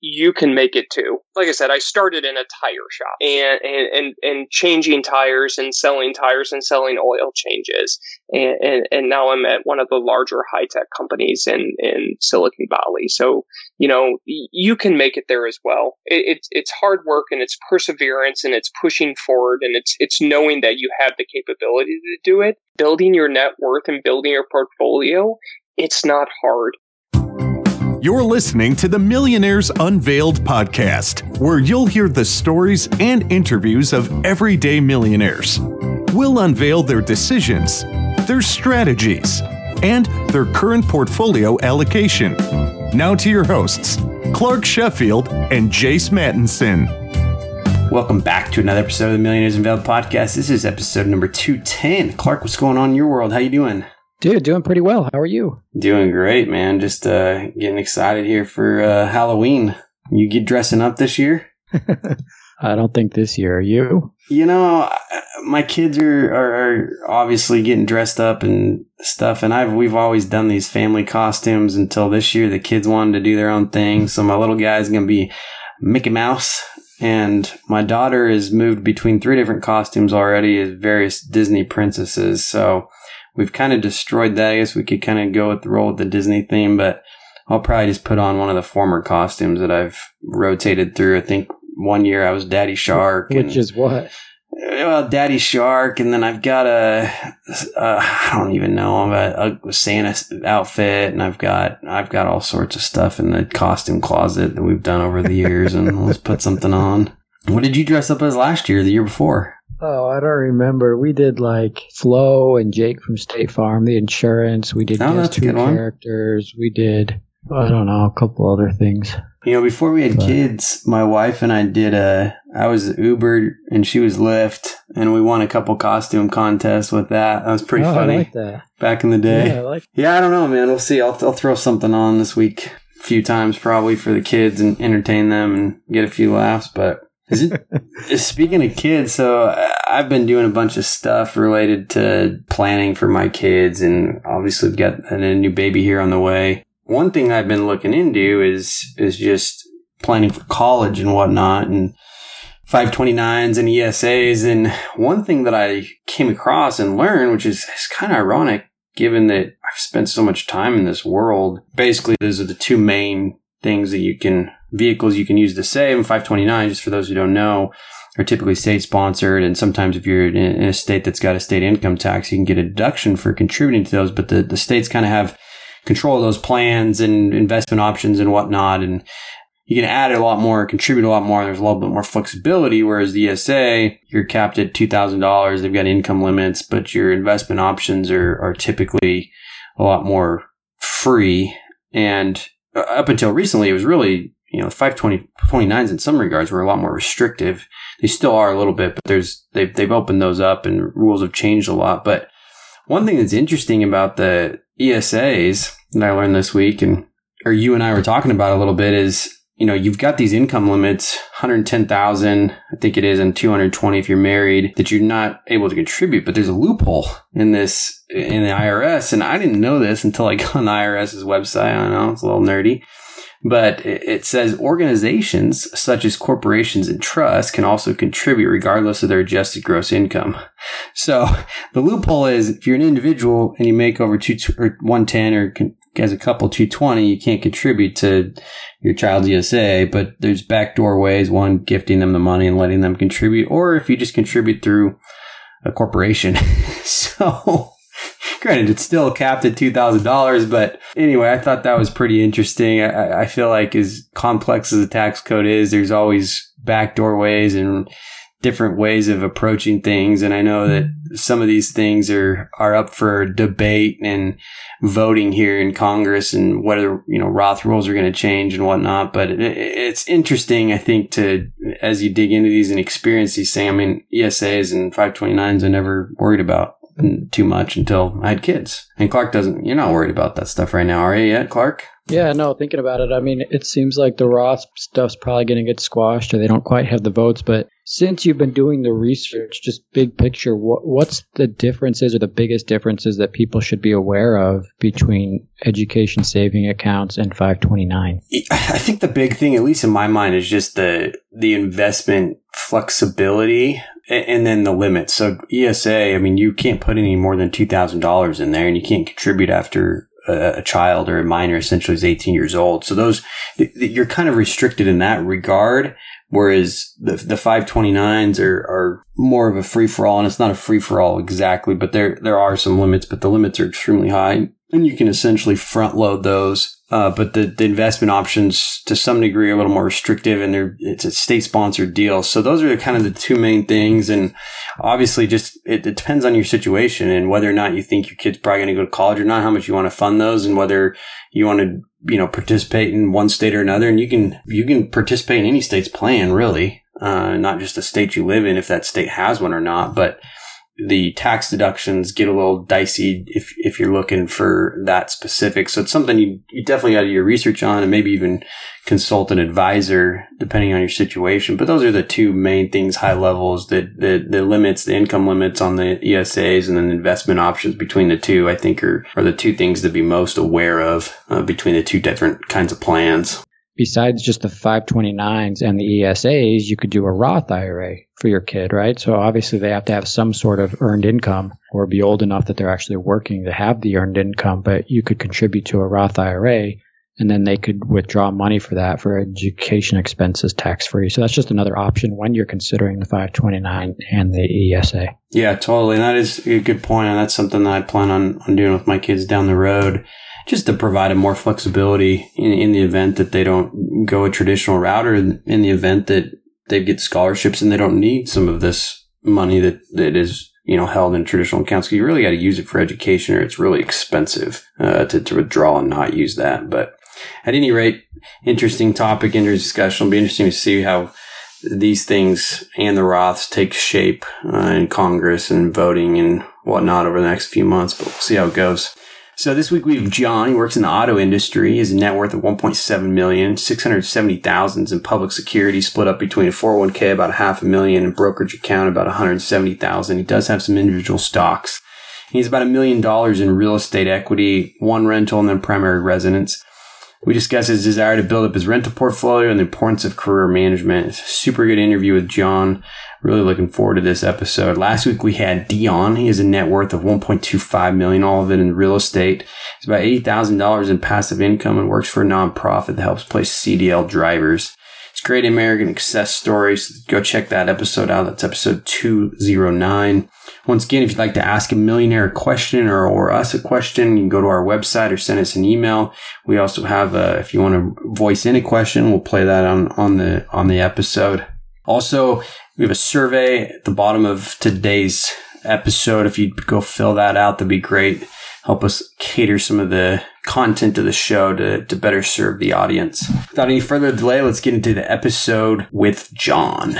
you can make it too. Like I said, I started in a tire shop and, and, and, and changing tires and selling tires and selling oil changes. And, and, and now I'm at one of the larger high tech companies in, in Silicon Valley. So, you know, you can make it there as well. It, it's, it's hard work and it's perseverance and it's pushing forward and it's, it's knowing that you have the capability to do it, building your net worth and building your portfolio. It's not hard. You're listening to the Millionaires Unveiled podcast, where you'll hear the stories and interviews of everyday millionaires. We'll unveil their decisions, their strategies, and their current portfolio allocation. Now to your hosts, Clark Sheffield and Jace Mattinson. Welcome back to another episode of the Millionaires Unveiled podcast. This is episode number 210. Clark, what's going on in your world? How you doing? Dude, doing pretty well. How are you? Doing great, man. Just uh, getting excited here for uh, Halloween. You get dressing up this year? I don't think this year. Are you? You know, my kids are, are, are, obviously getting dressed up and stuff, and I've we've always done these family costumes until this year. The kids wanted to do their own thing, so my little guy's gonna be Mickey Mouse, and my daughter has moved between three different costumes already as various Disney princesses. So we've kind of destroyed that. I guess we could kind of go with the roll with the Disney theme, but I'll probably just put on one of the former costumes that I've rotated through. I think one year I was Daddy Shark. Which and, is what? Well, Daddy Shark, and then I've got a, a I don't even know, a, a Santa outfit, and I've got I've got all sorts of stuff in the costume closet that we've done over the years, and let's put something on. What did you dress up as last year? The year before? Oh, I don't remember. We did like Flo and Jake from State Farm, the insurance. We did oh, two characters. We did I don't know a couple other things. You know, before we had but. kids, my wife and I did a. I was Uber and she was Lyft, and we won a couple costume contests with that. That was pretty oh, funny. I like that. Back in the day. Yeah, I like. Yeah, I don't know, man. We'll see. I'll I'll throw something on this week a few times probably for the kids and entertain them and get a few laughs, but speaking of kids, so uh, I've been doing a bunch of stuff related to planning for my kids, and obviously we've got a new baby here on the way. One thing I've been looking into is is just planning for college and whatnot, and 529s and ESAs. And one thing that I came across and learned, which is, is kind of ironic, given that I've spent so much time in this world. Basically, those are the two main things that you can vehicles you can use the. And 529, just for those who don't know, are typically state sponsored. And sometimes if you're in a state that's got a state income tax, you can get a deduction for contributing to those. But the, the states kind of have control of those plans and investment options and whatnot. And you can add a lot more, contribute a lot more. There's a little bit more flexibility. Whereas the ESA, you're capped at $2,000. They've got income limits, but your investment options are, are typically a lot more free. And uh, up until recently, it was really you know, 529s in some regards were a lot more restrictive. They still are a little bit, but there's, they've, they've opened those up and rules have changed a lot. But one thing that's interesting about the ESAs that I learned this week and, or you and I were talking about a little bit is, you know, you've got these income limits, 110,000, I think it is, and 220 if you're married, that you're not able to contribute. But there's a loophole in this, in the IRS. And I didn't know this until I got on the IRS's website. I know it's a little nerdy but it says organizations such as corporations and trusts can also contribute regardless of their adjusted gross income. So the loophole is if you're an individual and you make over two or 110 or as a couple 220, you can't contribute to your child's ESA, but there's backdoor ways, one gifting them the money and letting them contribute, or if you just contribute through a corporation. so Granted, it's still capped at $2,000, but anyway, I thought that was pretty interesting. I, I feel like as complex as the tax code is, there's always backdoor ways and different ways of approaching things. And I know that some of these things are, are up for debate and voting here in Congress and whether, you know, Roth rules are going to change and whatnot. But it, it's interesting, I think, to, as you dig into these and experience these things, I mean, ESAs and 529s I never worried about. Too much until I had kids. And Clark doesn't. You're not worried about that stuff right now, are you? Yet, Clark? Yeah, no. Thinking about it, I mean, it seems like the Roth stuff's probably going to get squashed, or they don't quite have the votes. But since you've been doing the research, just big picture, what, what's the differences or the biggest differences that people should be aware of between education saving accounts and 529? I think the big thing, at least in my mind, is just the the investment flexibility and then the limits. So ESA, I mean, you can't put any more than two thousand dollars in there, and you can't contribute after a, a, child or a minor essentially is eighteen years old. So those you're kind of restricted in that regard. Whereas the the 529s are, are more of a free for all, and it's not a free for all exactly, but there there are some limits, but the limits are extremely high, and you can essentially front load those uh, but the, the investment options to some degree are a little more restrictive and they're, it's a state sponsored deal. So those are kind of the two main things. And obviously just it, it depends on your situation and whether or not you think your kid's probably going to go to college or not, how much you want to fund those and whether you want to, you know, participate in one state or another. And you can, you can participate in any state's plan really, uh, not just the state you live in if that state has one or not, but the tax deductions get a little dicey if if you're looking for that specific. So it's something you, you definitely got to do your research on and maybe even consult an advisor depending on your situation. But those are the two main things, high levels, the, the, the limits, the income limits on the ESAs and then the investment options between the two, I think are, are the two things to be most aware of uh, between the two different kinds of plans besides just the 529s and the ESAs, you could do a Roth IRA for your kid, right? So obviously they have to have some sort of earned income or be old enough that they're actually working to have the earned income, but you could contribute to a Roth IRA and then they could withdraw money for that for education expenses tax free. So that's just another option when you're considering the 529 and the ESA. Yeah, totally. And that is a good point. And that's something that I plan on, on doing with my kids down the road just to provide them more flexibility in, in the event that they don't go a traditional route or in, the event that they get scholarships and they don't need some of this money that, that is, you know, held in traditional accounts. Cause you really got to use it for education or it's really expensive, uh, to, to withdraw and not use that. But at any rate, interesting topic, interesting discussion. It'll be interesting to see how these things and the Roths take shape uh, in Congress and voting and whatnot over the next few months, but we'll see how it goes. So this week we have John. He works in the auto industry. A net worth of 1.7 million, 670,000 in public security split up between a 401k about a half a million and brokerage account about 170,000. He does have some individual stocks. He's about a million dollars in real estate equity, one rental and then primary residence. We discuss his desire to build up his rental portfolio and the importance of career management. Super good interview with John. Really looking forward to this episode. Last week we had Dion. He has a net worth of 1.25 million, all of it in real estate. It's about $80,000 in passive income and works for a nonprofit that helps place CDL drivers. It's great American success stories. Go check that episode out. That's episode 209. Once again, if you'd like to ask a millionaire a question or, or us a question, you can go to our website or send us an email. We also have, a, if you want to voice in a question, we'll play that on, on the, on the episode. Also, we have a survey at the bottom of today's episode. If you go fill that out, that'd be great. Help us cater some of the content of the show to, to better serve the audience. Without any further delay, let's get into the episode with John.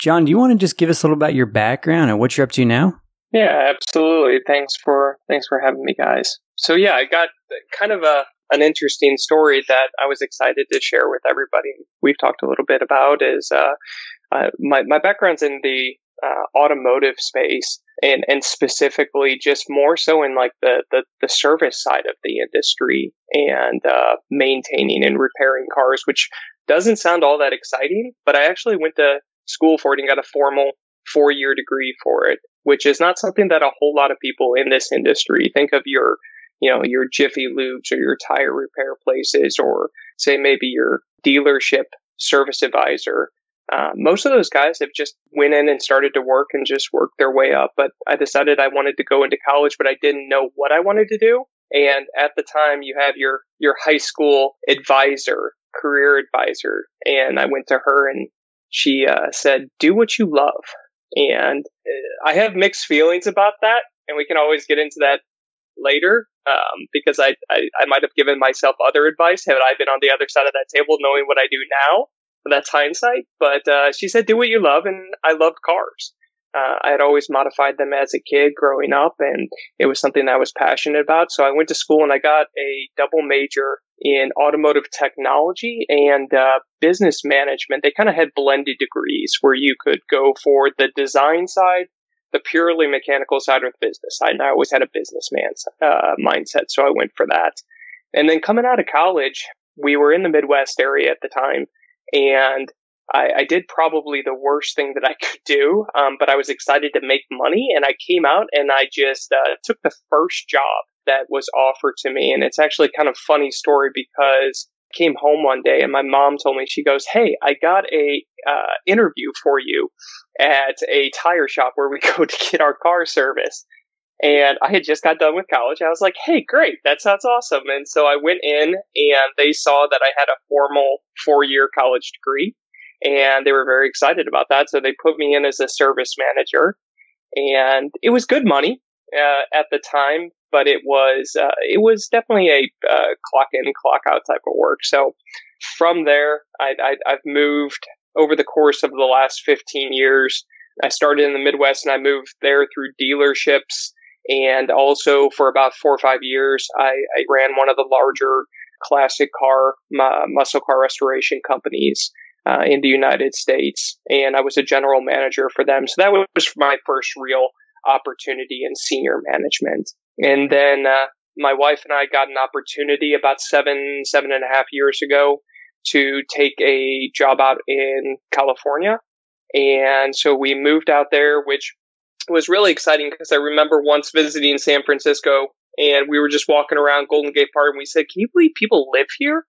John, do you want to just give us a little about your background and what you're up to now? Yeah, absolutely. Thanks for thanks for having me, guys. So yeah, I got kind of a an interesting story that I was excited to share with everybody. We've talked a little bit about is uh, uh, my my background's in the uh, automotive space, and and specifically just more so in like the the, the service side of the industry and uh, maintaining and repairing cars, which doesn't sound all that exciting. But I actually went to school for it and got a formal four year degree for it, which is not something that a whole lot of people in this industry think of your you know your Jiffy Lubes or your tire repair places, or say maybe your dealership service advisor uh, most of those guys have just went in and started to work and just worked their way up. But I decided I wanted to go into college, but I didn't know what I wanted to do. And at the time, you have your your high school advisor, career advisor, and I went to her and she uh, said, "Do what you love." And uh, I have mixed feelings about that, and we can always get into that later um, because I, I I might have given myself other advice had I been on the other side of that table, knowing what I do now that's hindsight. But uh, she said, "Do what you love," and I loved cars. Uh, I had always modified them as a kid growing up, and it was something that I was passionate about. So I went to school and I got a double major in automotive technology and uh, business management. They kind of had blended degrees where you could go for the design side, the purely mechanical side, or the business side. And I always had a businessman uh, mindset, so I went for that. And then coming out of college, we were in the Midwest area at the time, and I, I, did probably the worst thing that I could do, um, but I was excited to make money, and I came out and I just uh, took the first job that was offered to me, and it's actually kind of funny story because I came home one day and my mom told me she goes, "Hey, I got a uh, interview for you at a tire shop where we go to get our car serviced." And I had just got done with college. I was like, hey, great, that sounds awesome. And so I went in and they saw that I had a formal four year college degree and they were very excited about that. So they put me in as a service manager and it was good money uh, at the time, but it was, uh, it was definitely a uh, clock in, clock out type of work. So from there, I, I, I've moved over the course of the last 15 years. I started in the Midwest and I moved there through dealerships and also for about four or five years, I, I ran one of the larger classic car, muscle car restoration companies uh, in the United States. And I was a general manager for them. So that was my first real opportunity in senior management. And then uh, my wife and I got an opportunity about seven, seven and a half years ago to take a job out in California. And so we moved out there, which was really exciting because I remember once visiting San Francisco and we were just walking around Golden Gate Park and we said, Can you believe people live here?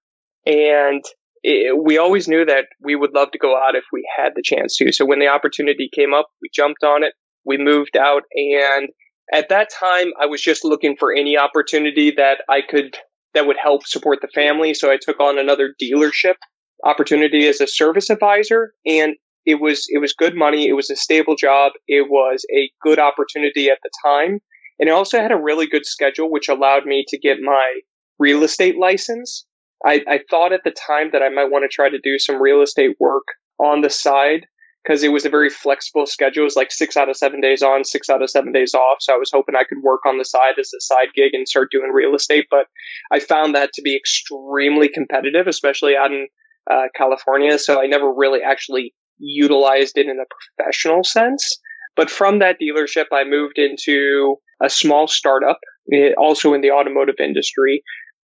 And it, we always knew that we would love to go out if we had the chance to. So when the opportunity came up, we jumped on it. We moved out. And at that time, I was just looking for any opportunity that I could, that would help support the family. So I took on another dealership opportunity as a service advisor. And it was it was good money. It was a stable job. It was a good opportunity at the time, and it also had a really good schedule, which allowed me to get my real estate license. I, I thought at the time that I might want to try to do some real estate work on the side because it was a very flexible schedule. It was like six out of seven days on, six out of seven days off. So I was hoping I could work on the side as a side gig and start doing real estate. But I found that to be extremely competitive, especially out in uh, California. So I never really actually utilized it in a professional sense. But from that dealership, I moved into a small startup, eh, also in the automotive industry,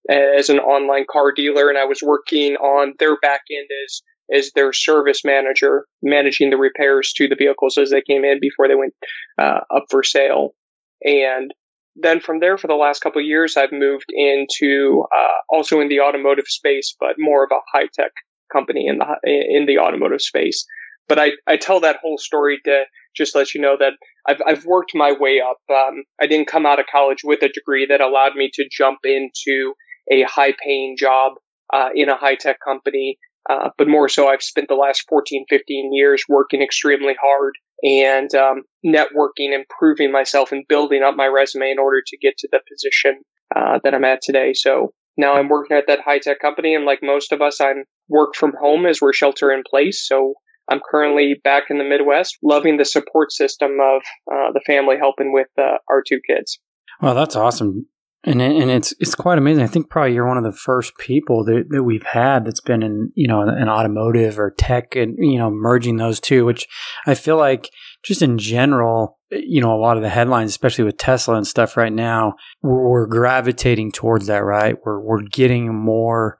as an online car dealer, and I was working on their back end as as their service manager, managing the repairs to the vehicles as they came in before they went uh, up for sale. And then from there, for the last couple of years, I've moved into uh, also in the automotive space, but more of a high tech company in the in the automotive space. But I, I tell that whole story to just let you know that I've, I've worked my way up. Um, I didn't come out of college with a degree that allowed me to jump into a high paying job uh, in a high tech company. Uh, but more so, I've spent the last 14, 15 years working extremely hard and um, networking, improving myself, and building up my resume in order to get to the position uh, that I'm at today. So now I'm working at that high tech company, and like most of us, I'm work from home as we're shelter in place. So I'm currently back in the Midwest, loving the support system of uh, the family helping with uh, our two kids. Well, that's awesome. And and it's it's quite amazing. I think probably you're one of the first people that, that we've had that's been in you know an automotive or tech and you know merging those two, which I feel like just in general, you know, a lot of the headlines, especially with Tesla and stuff right now, we're, we're gravitating towards that, right? We're we're getting more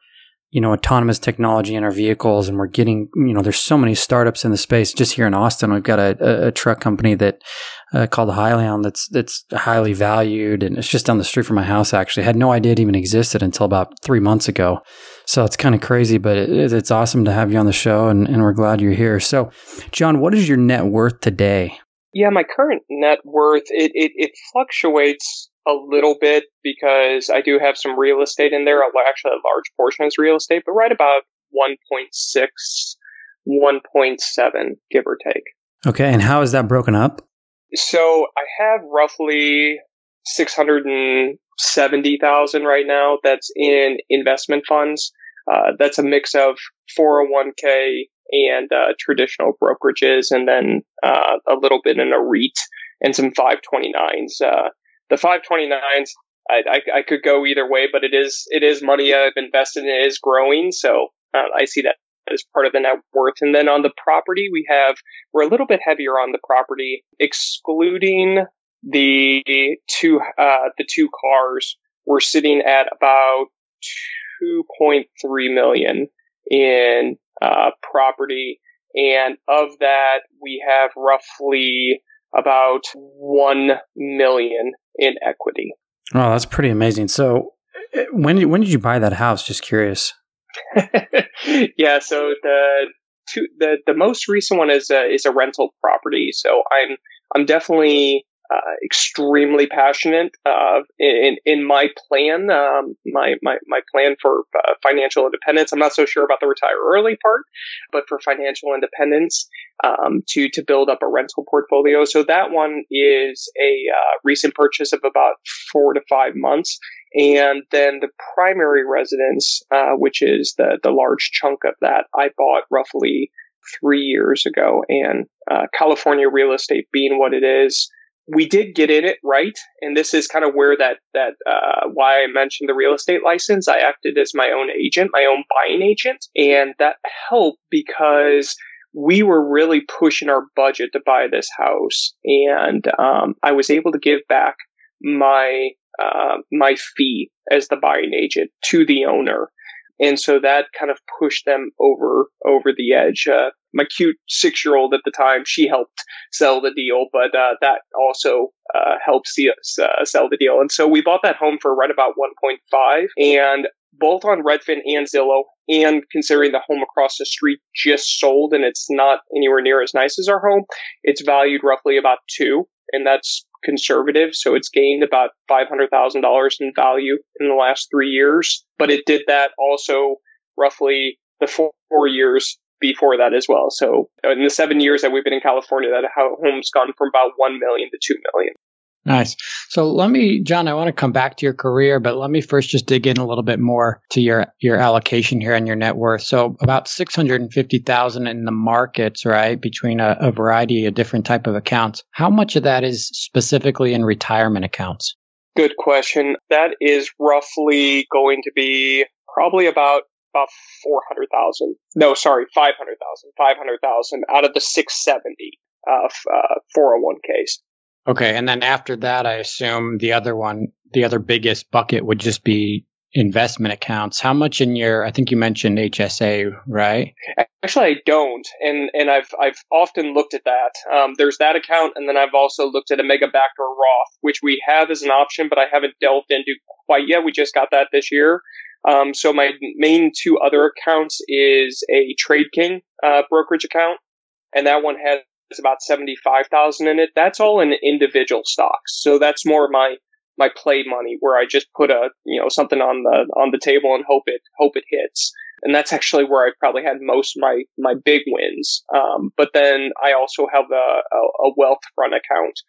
you know, autonomous technology in our vehicles, and we're getting, you know, there's so many startups in the space. Just here in Austin, we've got a, a, a truck company that uh, called Hyliion that's that's highly valued, and it's just down the street from my house. Actually, I had no idea it even existed until about three months ago. So it's kind of crazy, but it, it's awesome to have you on the show, and, and we're glad you're here. So, John, what is your net worth today? Yeah, my current net worth it, it, it fluctuates a little bit because I do have some real estate in there. Actually, a large portion is real estate, but right about 1.6, 1.7, give or take. Okay. And how is that broken up? So I have roughly 670,000 right now that's in investment funds. Uh, that's a mix of 401k and uh, traditional brokerages, and then uh, a little bit in a REIT and some 529s. The 529s, I, I, I, could go either way, but it is it is money I've invested in. It is growing, so uh, I see that as part of the net worth. And then on the property, we have we're a little bit heavier on the property, excluding the two uh, the two cars. We're sitting at about 2.3 million in uh, property. And of that, we have roughly about 1 million in equity. Oh, that's pretty amazing. So eh, when did, when did you buy that house? Just curious. yeah. So the, two, the, the most recent one is a, is a rental property. So I'm, I'm definitely uh, extremely passionate uh, in in my plan, um, my, my my plan for uh, financial independence. I'm not so sure about the retire early part, but for financial independence, um, to to build up a rental portfolio. So that one is a uh, recent purchase of about four to five months, and then the primary residence, uh, which is the the large chunk of that, I bought roughly three years ago, and uh, California real estate being what it is we did get in it right, and this is kind of where that that uh, why I mentioned the real estate license. I acted as my own agent, my own buying agent, and that helped because we were really pushing our budget to buy this house, and um, I was able to give back my uh, my fee as the buying agent to the owner and so that kind of pushed them over over the edge. Uh, my cute six year old at the time, she helped sell the deal, but uh, that also uh, helped see us uh, sell the deal. And so we bought that home for right about 1.5, and both on Redfin and Zillow, and considering the home across the street just sold and it's not anywhere near as nice as our home, it's valued roughly about two, and that's conservative. So it's gained about $500,000 in value in the last three years. But it did that also roughly the four, four years before that as well. So in the seven years that we've been in California, that home's gone from about 1 million to 2 million. Nice. So let me, John, I want to come back to your career, but let me first just dig in a little bit more to your your allocation here and your net worth. So about six hundred and fifty thousand in the markets, right, between a, a variety of different type of accounts. How much of that is specifically in retirement accounts? Good question. That is roughly going to be probably about about 400,000. No, sorry, 500,000. 500,000 out of the 670 uh, uh, 401ks. Okay, and then after that, I assume the other one, the other biggest bucket would just be investment accounts. How much in your? I think you mentioned HSA, right? Actually, I don't, and and I've I've often looked at that. Um, there's that account, and then I've also looked at a mega backdoor Roth, which we have as an option, but I haven't delved into quite yet. We just got that this year. Um, so my main two other accounts is a TradeKing uh, brokerage account, and that one has about 75,000 in it. That's all in individual stocks. So that's more my, my play money where I just put a, you know, something on the, on the table and hope it, hope it hits. And that's actually where I probably had most of my, my big wins. Um, but then I also have a, a, a Wealthfront account,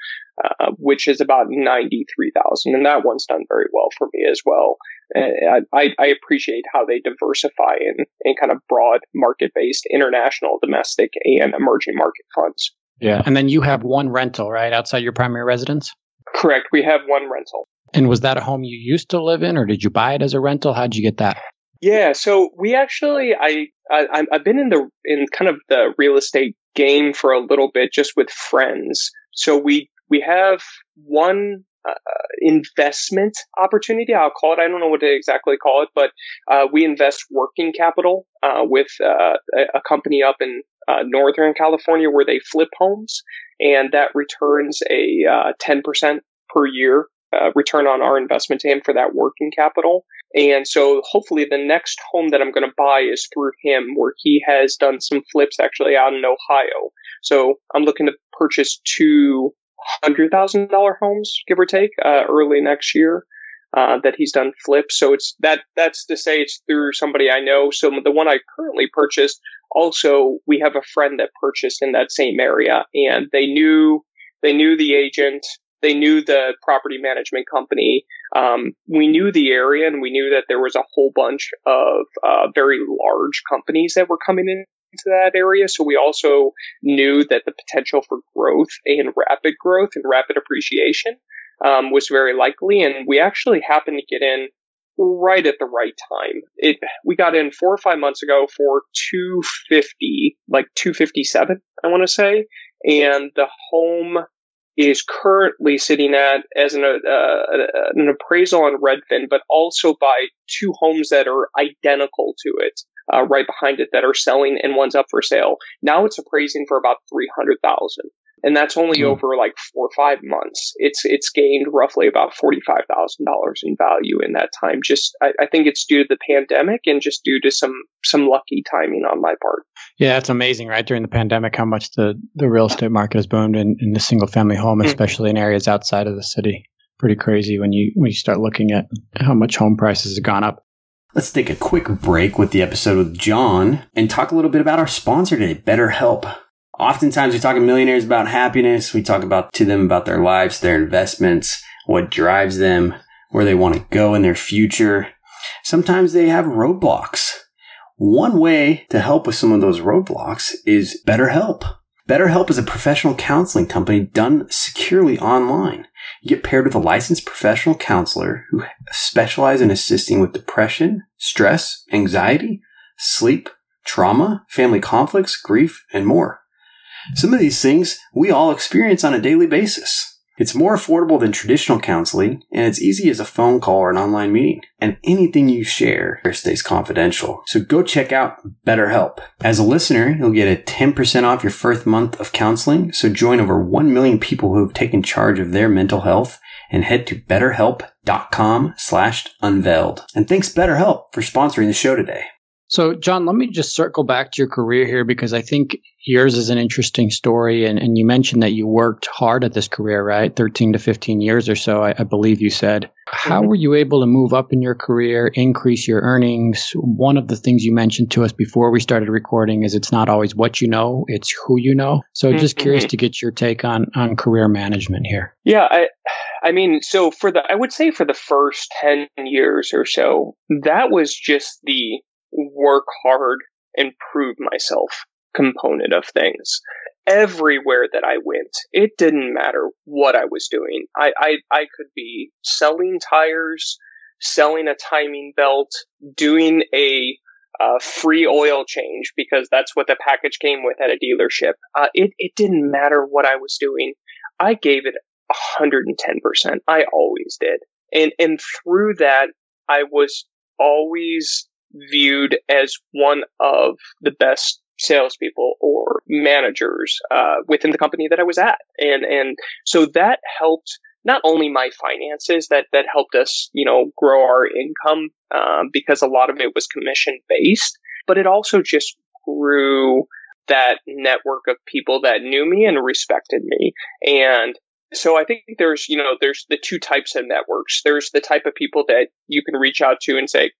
uh, which is about 93,000. And that one's done very well for me as well. I, I appreciate how they diversify in, in kind of broad market based international, domestic, and emerging market funds. Yeah. And then you have one rental, right, outside your primary residence? Correct. We have one rental. And was that a home you used to live in, or did you buy it as a rental? How'd you get that? Yeah, so we actually, I, I, I've been in the in kind of the real estate game for a little bit, just with friends. So we we have one uh, investment opportunity. I'll call it. I don't know what to exactly call it, but uh, we invest working capital uh, with uh, a company up in uh, Northern California where they flip homes, and that returns a uh, ten percent per year return on our investment to him for that working capital. And so hopefully the next home that I'm going to buy is through him where he has done some flips actually out in Ohio. So I'm looking to purchase two hundred thousand dollar homes, give or take, uh, early next year. Uh, that he's done flips. So it's that that's to say it's through somebody I know. So the one I currently purchased, also we have a friend that purchased in that same area, and they knew they knew the agent, they knew the property management company. Um, we knew the area, and we knew that there was a whole bunch of uh, very large companies that were coming in that area. So we also knew that the potential for growth and rapid growth and rapid appreciation um, was very likely. And we actually happened to get in right at the right time. It we got in four or five months ago for 250, like 257, I want to say, and the home is currently sitting at as an uh, an appraisal on Redfin, but also by two homes that are identical to it. Uh, right behind it that are selling and one's up for sale. Now it's appraising for about 300,000 and that's only mm. over like four or five months. It's it's gained roughly about forty five thousand dollars in value in that time. Just I, I, think it's due to the pandemic and just due to some some lucky timing on my part. Yeah, it's amazing, right? During the pandemic, how much the the real estate market has boomed in, in the single family home, mm. especially in areas outside of the city. Pretty crazy when you when you start looking at how much home prices have gone up. Let's take a quick break with the episode with John and talk a little bit about our sponsor today, BetterHelp. Oftentimes we talk to millionaires about happiness. We talk about to them about their lives, their investments, what drives them, where they want to go in their future. Sometimes they have roadblocks. One way to help with some of those roadblocks is BetterHelp. BetterHelp is a professional counseling company done securely online. You get paired with a licensed professional counselor who specializes in assisting with depression, stress, anxiety, sleep, trauma, family conflicts, grief, and more. Some of these things we all experience on a daily basis. It's more affordable than traditional counseling, and it's easy as a phone call or an online meeting. And anything you share stays confidential. So go check out BetterHelp. As a listener, you'll get a 10% off your first month of counseling. So join over 1 million people who have taken charge of their mental health and head to betterhelp.com slash unveiled. And thanks BetterHelp for sponsoring the show today. So, John, let me just circle back to your career here because I think yours is an interesting story. And, and you mentioned that you worked hard at this career, right? 13 to 15 years or so, I, I believe you said. How mm-hmm. were you able to move up in your career, increase your earnings? One of the things you mentioned to us before we started recording is it's not always what you know, it's who you know. So, just mm-hmm. curious to get your take on, on career management here. Yeah, I, I mean, so for the, I would say for the first 10 years or so, that was just the work hard and prove myself component of things. Everywhere that I went, it didn't matter what I was doing. I, I, I could be selling tires, selling a timing belt, doing a uh, free oil change because that's what the package came with at a dealership. Uh, it, it didn't matter what I was doing. I gave it 110%. I always did. And, and through that, I was always viewed as one of the best salespeople or managers uh, within the company that I was at, and and so that helped not only my finances that that helped us you know grow our income um, because a lot of it was commission based, but it also just grew that network of people that knew me and respected me and so I think there's, you know, there's the two types of networks. There's the type of people that you can reach out to and say,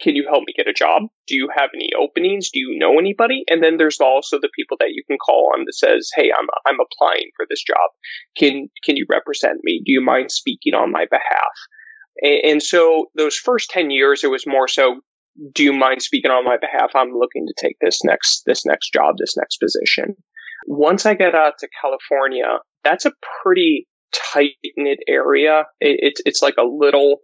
can you help me get a job? Do you have any openings? Do you know anybody? And then there's also the people that you can call on that says, "Hey, I'm I'm applying for this job. Can can you represent me? Do you mind speaking on my behalf?" And, and so those first ten years, it was more so, "Do you mind speaking on my behalf? I'm looking to take this next this next job, this next position." Once I get out to California, that's a pretty tight knit area. It, it's it's like a little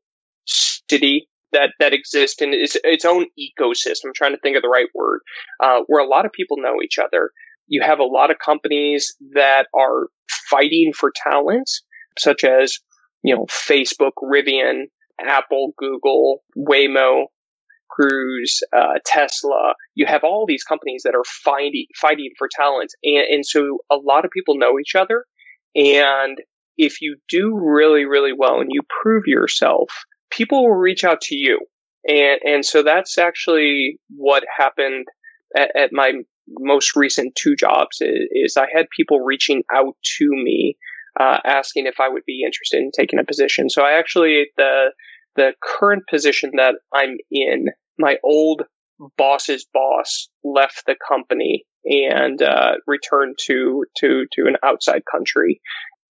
city that that exist in its, its own ecosystem. I'm trying to think of the right word, uh, where a lot of people know each other. You have a lot of companies that are fighting for talent, such as you know Facebook, Rivian, Apple, Google, Waymo, Cruise, uh, Tesla. You have all these companies that are fighting fighting for talent, and, and so a lot of people know each other. And if you do really, really well and you prove yourself, people will reach out to you. And, and so that's actually what happened at, at my most recent two jobs is, is, I had people reaching out to me, uh, asking if I would be interested in taking a position. So I actually, the, the current position that I'm in, my old boss's boss left the company and uh, returned to to to an outside country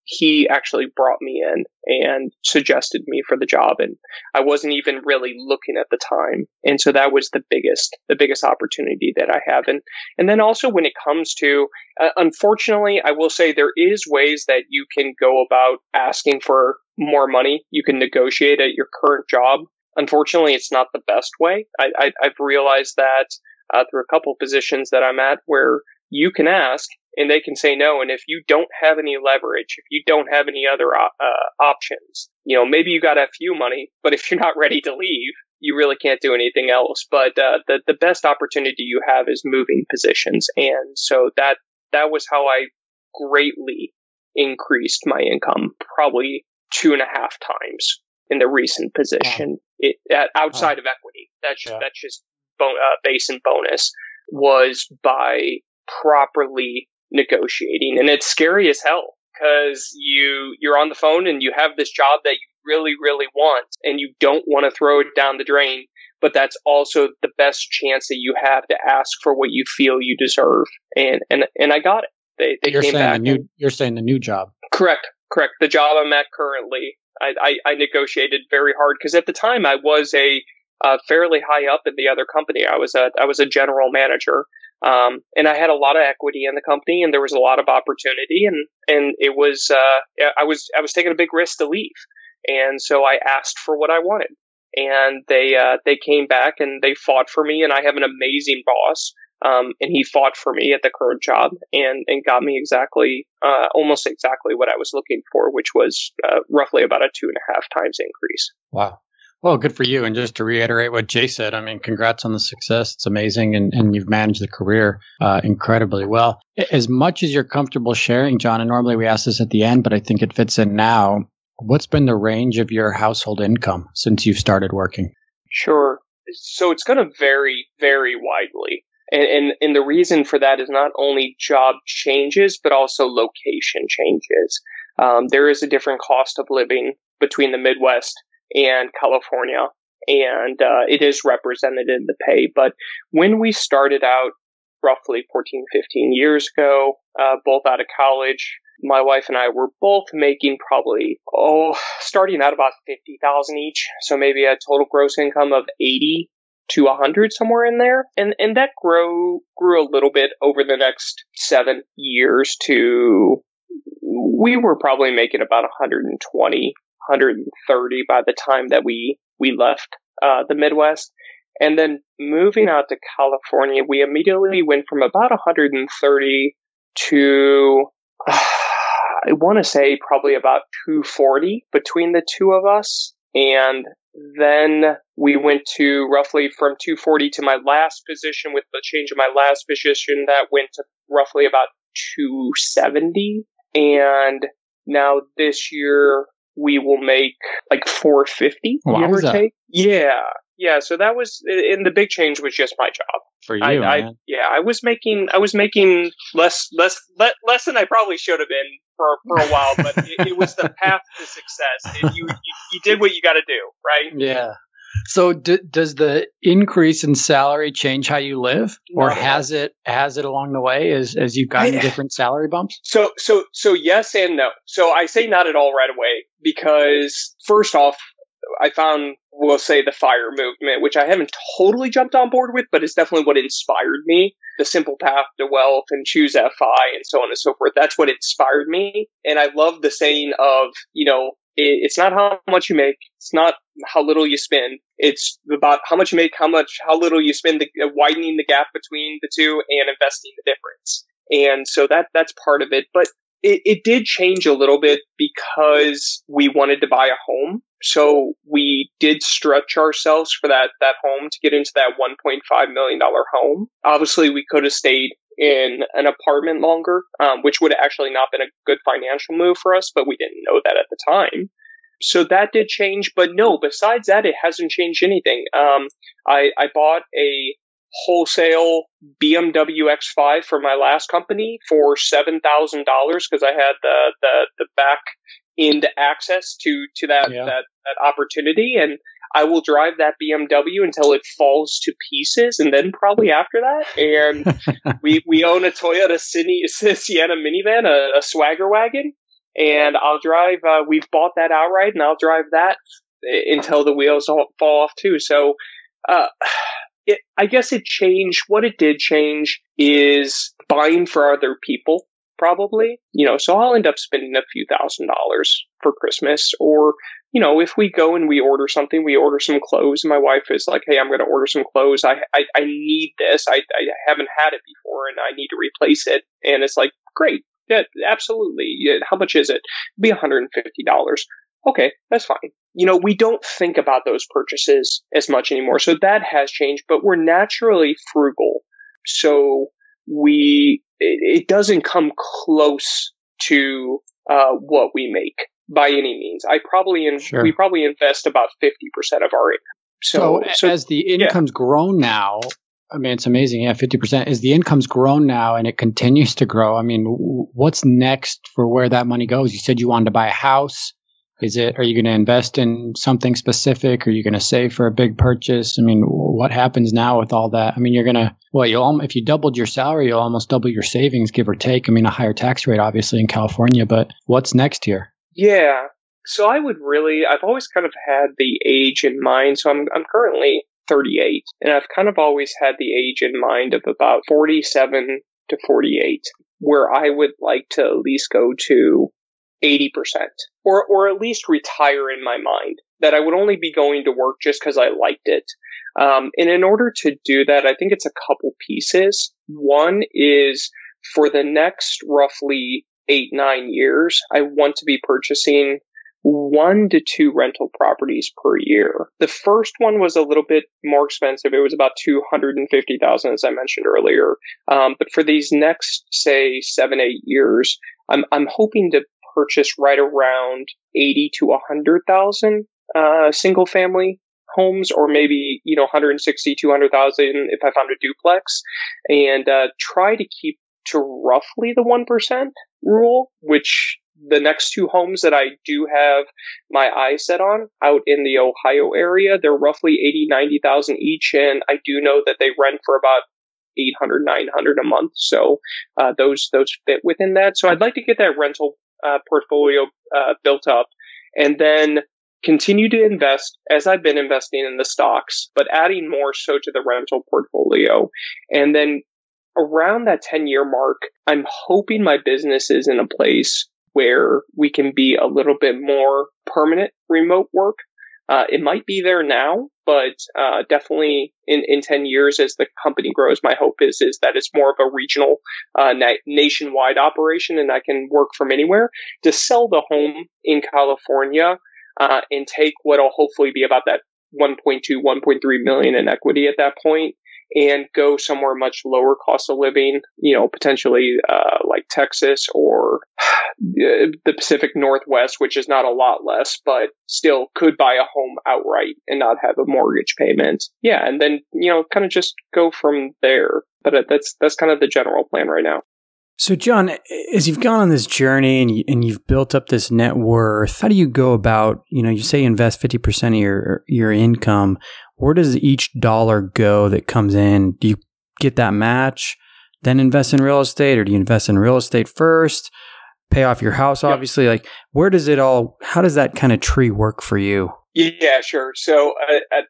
he actually brought me in and suggested me for the job and I wasn't even really looking at the time. And so that was the biggest the biggest opportunity that I have and and then also when it comes to uh, unfortunately I will say there is ways that you can go about asking for more money. You can negotiate at your current job. Unfortunately, it's not the best way. I, I, have realized that uh, through a couple positions that I'm at where you can ask and they can say no. And if you don't have any leverage, if you don't have any other uh, options, you know, maybe you got a few money, but if you're not ready to leave, you really can't do anything else. But uh, the the best opportunity you have is moving positions, and so that that was how I greatly increased my income, probably two and a half times in the recent position. It, at, outside of equity, that's yeah. that's just bon- uh, base and bonus was by properly negotiating. And it's scary as hell because you, you're on the phone and you have this job that you really, really want and you don't want to throw it down the drain. But that's also the best chance that you have to ask for what you feel you deserve. And, and, and I got it. They, they you're came saying back. The new, you're saying the new job. Correct. Correct. The job I'm at currently, I, I, I negotiated very hard because at the time I was a, uh, fairly high up in the other company. I was a I was a general manager, um, and I had a lot of equity in the company, and there was a lot of opportunity, and and it was uh, I was I was taking a big risk to leave, and so I asked for what I wanted, and they uh, they came back and they fought for me, and I have an amazing boss. Um, and he fought for me at the current job and, and got me exactly, uh, almost exactly what I was looking for, which was uh, roughly about a two and a half times increase. Wow. Well, good for you. And just to reiterate what Jay said, I mean, congrats on the success. It's amazing. And, and you've managed the career uh, incredibly well. As much as you're comfortable sharing, John, and normally we ask this at the end, but I think it fits in now. What's been the range of your household income since you started working? Sure. So it's going to vary very widely. And, and, and the reason for that is not only job changes, but also location changes. Um, there is a different cost of living between the Midwest and California, and uh, it is represented in the pay. But when we started out roughly 14, 15 years ago, uh, both out of college, my wife and I were both making probably, oh, starting at about 50,000 each. So maybe a total gross income of 80 to 100 somewhere in there. And, and that grow, grew a little bit over the next seven years to, we were probably making about 120 130 by the time that we we left uh, the Midwest. And then moving out to California, we immediately went from about 130 to uh, I want to say probably about 240 between the two of us. And then we went to roughly from 240 to my last position with the change of my last position that went to roughly about 270. And now this year we will make like 450 wow, give or take. Yeah. Yeah, so that was, and the big change was just my job. For you, I. I, yeah, I was making, I was making less, less, less, less than I probably should have been for, for a while, but it, it was the path to success. It, you, you, you did what you got to do, right? Yeah. So d- does the increase in salary change how you live, or No. has it has it along the way as as you've gotten I- different salary bumps? So, so, so yes and no. So I say not at all right away because first off, I found, we'll say the fire movement, which I haven't totally jumped on board with, but it's definitely what inspired me. The simple path to wealth and ChooseFI and so on and so forth. That's what inspired me. And I love the saying of, you know, it's not how much you make. It's not how little you spend. It's about how much you make, how much, how little you spend, the, uh, widening the gap between the two and investing the difference. And so that, that's part of it. But it, it did change a little bit because we wanted to buy a home. So we did stretch ourselves for that, that home to get into that $1.5 million home. Obviously we could have stayed in an apartment longer, um, which would have actually not been a good financial move for us, but we didn't know that at the time. So that did change, but no, besides that, it hasn't changed anything. Um, I, I bought a wholesale BMW X5 for my last company for $7,000 because I had the, the, the back end access to, to that, Yeah. that, that opportunity. And I will drive that BMW until it falls to pieces. And then probably after that. And we, we own a Toyota Sienna, Sienna minivan, a, a swagger wagon. and I'll drive. Uh, we've bought that outright, and I'll drive that until the wheels fall off too. So, uh, it, I guess it changed. What it did change is buying for other people, probably. You know, so I'll end up spending a few thousand dollars for Christmas, or you know, if we go and we order something, we order some clothes, and my wife is like, "Hey, I'm going to order some clothes. I, I I need this. I I haven't had it before, and I need to replace it." And it's like, great, yeah, absolutely. Yeah, how much is it? It'd be $150. Okay, that's fine. You know, we don't think about those purchases as much anymore. So that has changed, but we're naturally frugal. So we, it, it doesn't come close to uh, what we make by any means. I probably, in, sure. we probably invest about 50% of our income. So, so, so as the income's yeah. grown now, I mean, it's amazing. Yeah, 50%. Is the income's grown now and it continues to grow? I mean, what's next for where that money goes? You said you wanted to buy a house. Is it, are you going to invest in something specific? Are you going to save for a big purchase? I mean, what happens now with all that? I mean, you're going to, well, you'll, if you doubled your salary, you'll almost double your savings, give or take. I mean, a higher tax rate, obviously, in California, but what's next here? Yeah. So I would really, I've always kind of had the age in mind. So I'm, I'm currently 38. And I've kind of always had the age in mind of about 47 to 48, where I would like to at least go to 80% or, or at least retire in my mind that I would only be going to work just because I liked it. Um, and in order to do that, I think it's a couple pieces. One is for the next roughly eight, nine years, I want to be purchasing one to two rental properties per year. The first one was a little bit more expensive. It was about 250,000, as I mentioned earlier. Um, but for these next, say, seven, eight years, I'm, I'm hoping to purchase right around 80 to 100,000, uh, single family homes or maybe, you know, 160, 200,000 if I found a duplex and, uh, try to keep to roughly the 1% rule, which the next two homes that I do have my eye set on out in the Ohio area, they're roughly 80, 90,000 each. And I do know that they rent for about 800, 900 a month. So, uh, those, those fit within that. So I'd like to get that rental, uh, portfolio, uh, built up and then continue to invest as I've been investing in the stocks, but adding more so to the rental portfolio and then around that 10 year mark, I'm hoping my business is in a place where we can be a little bit more permanent remote work. Uh, it might be there now, but uh, definitely in, in 10 years as the company grows, my hope is, is that it's more of a regional, uh, na- nationwide operation and I can work from anywhere. To sell the home in California uh, and take what'll hopefully be about that 1.2, 1.3 million in equity at that point and go somewhere much lower cost of living, you know, potentially uh, like Texas or the Pacific Northwest, which is not a lot less, but still could buy a home outright and not have a mortgage payment. Yeah, and then you know, kind of just go from there. But uh, that's that's kind of the general plan right now. So, John, as you've gone on this journey and, you, and you've built up this net worth, how do you go about? You know, you say invest fifty percent of your your income where does each dollar go that comes in? Do you get that match, then invest in real estate, or do you invest in real estate first, pay off your house, obviously? Yep. Like, where does it all, how does that kind of tree work for you? Yeah, sure. So, uh, uh,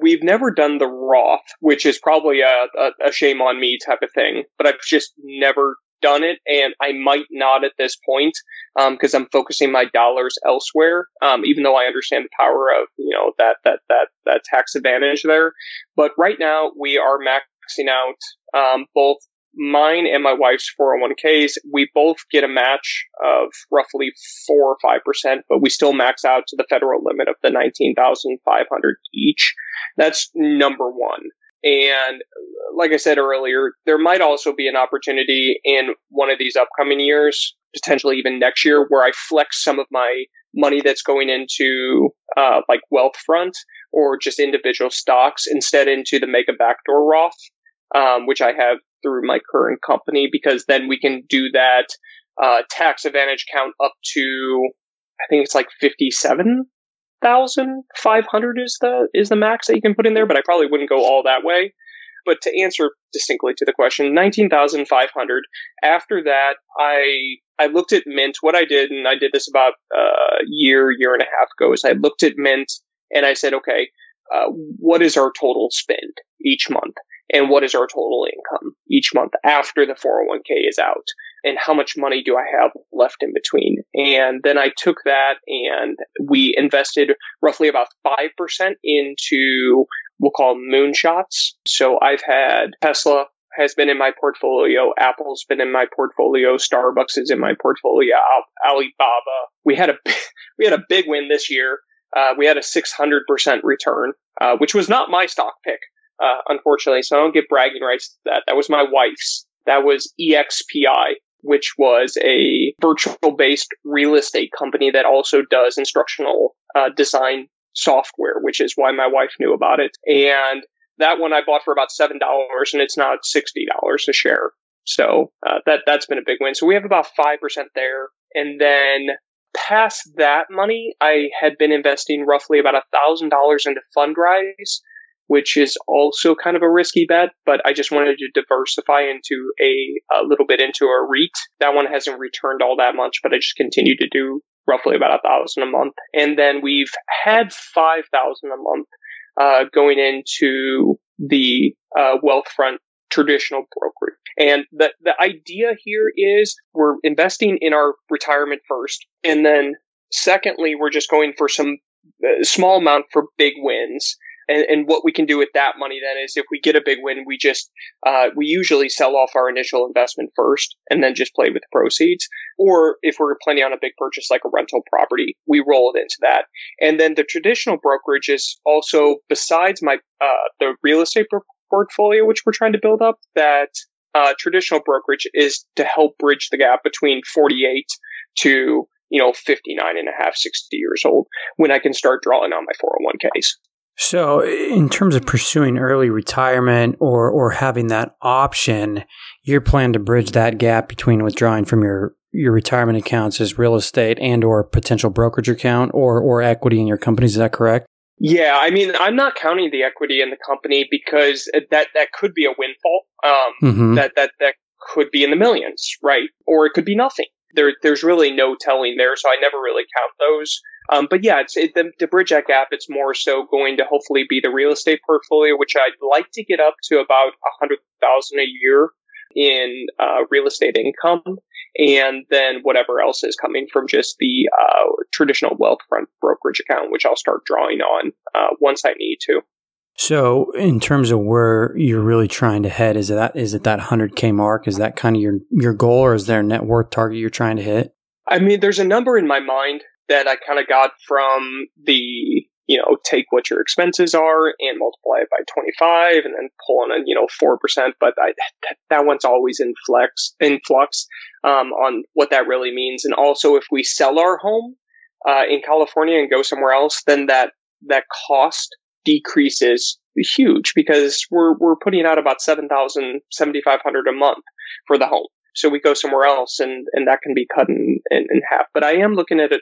we've never done the Roth, which is probably a, a, a, shame on me type of thing, but I've just never done it, and I might not at this point because um, I'm focusing my dollars elsewhere. Um, even though I understand the power of you know that that that that tax advantage there, but right now we are maxing out um, both mine and my wife's 401ks. We both get a match of roughly four or five percent, but we still max out to the federal limit of the nineteen thousand five hundred each. That's number one. And like I said earlier, there might also be an opportunity in one of these upcoming years, potentially even next year, where I flex some of my money that's going into uh, like Wealthfront or just individual stocks instead into the Mega Backdoor Roth, um, which I have through my current company, because then we can do that uh, tax advantage count up to I think it's like fifty seven thousand five hundred is the is the max that you can put in there, but I probably wouldn't go all that way. But to answer distinctly to the question, nineteen thousand five hundred. After that, I I looked at Mint. What I did, and I did this about a year, year and a half ago, is I looked at Mint and I said, okay, uh, what is our total spend each month? And what is our total income each month after the 401k is out? And how much money do I have left in between? And then I took that and we invested roughly about 5% into we'll call moonshots. So I've had Tesla has been in my portfolio. Apple's been in my portfolio. Starbucks is in my portfolio. Alibaba. We had a we had a big win this year. Uh, we had a 600% return, uh, which was not my stock pick, uh, unfortunately. So I don't get bragging rights to that. That was my wife's. That was EXPI, which was a virtual based real estate company that also does instructional uh, design software, which is why my wife knew about it. And that one I bought for about seven dollars, and it's now sixty dollars a share. So uh, that that's been a big win. So we have about five percent there, and then past that money, I had been investing roughly about a thousand dollars into Fundrise, which is also kind of a risky bet, but I just wanted to diversify into a, a little bit into a REIT. That one hasn't returned all that much, but I just continue to do roughly about a thousand a month. And then we've had 5,000 a month, uh, going into the, uh, Wealthfront traditional brokerage. And the, the idea here is we're investing in our retirement first. And then secondly, we're just going for some uh, small amount for big wins. And, and, what we can do with that money then is if we get a big win, we just, uh, we usually sell off our initial investment first and then just play with the proceeds. Or if we're planning on a big purchase like a rental property, we roll it into that. And then the traditional brokerage is also, besides my, uh, the real estate portfolio, which we're trying to build up, that uh, traditional brokerage is to help bridge the gap between 48 to you know 59 and a half 60 years old when i can start drawing on my 401ks so, in terms of pursuing early retirement or or having that option, your plan to bridge that gap between withdrawing from your your retirement accounts is real estate and or potential brokerage account or or equity in your companies. Is that correct? Yeah, I mean, I'm not counting the equity in the company because that that could be a windfall. Um, mm-hmm. That that that could be in the millions, right? Or it could be nothing. There, there's really no telling there, so I never really count those. Um, but yeah, it's it, the, to bridge gap. It's more so going to hopefully be the real estate portfolio, which I'd like to get up to about a hundred thousand a year in uh, real estate income, and then whatever else is coming from just the uh, traditional Wealthfront brokerage account, which I'll start drawing on uh, once I need to. So, in terms of where you're really trying to head, is that is it that 100k mark? Is that kind of your your goal, or is there a net worth target you're trying to hit? I mean, there's a number in my mind that I kind of got from the you know take what your expenses are and multiply it by 25, and then pull on a you know four percent. But I, that, that one's always in flex in flux um, on what that really means, and also if we sell our home uh, in California and go somewhere else, then that that cost decreases huge because we're we're putting out about 7,000 7,500 a month for the home. So we go somewhere else and, and that can be cut in, in, in half. But I am looking at uh,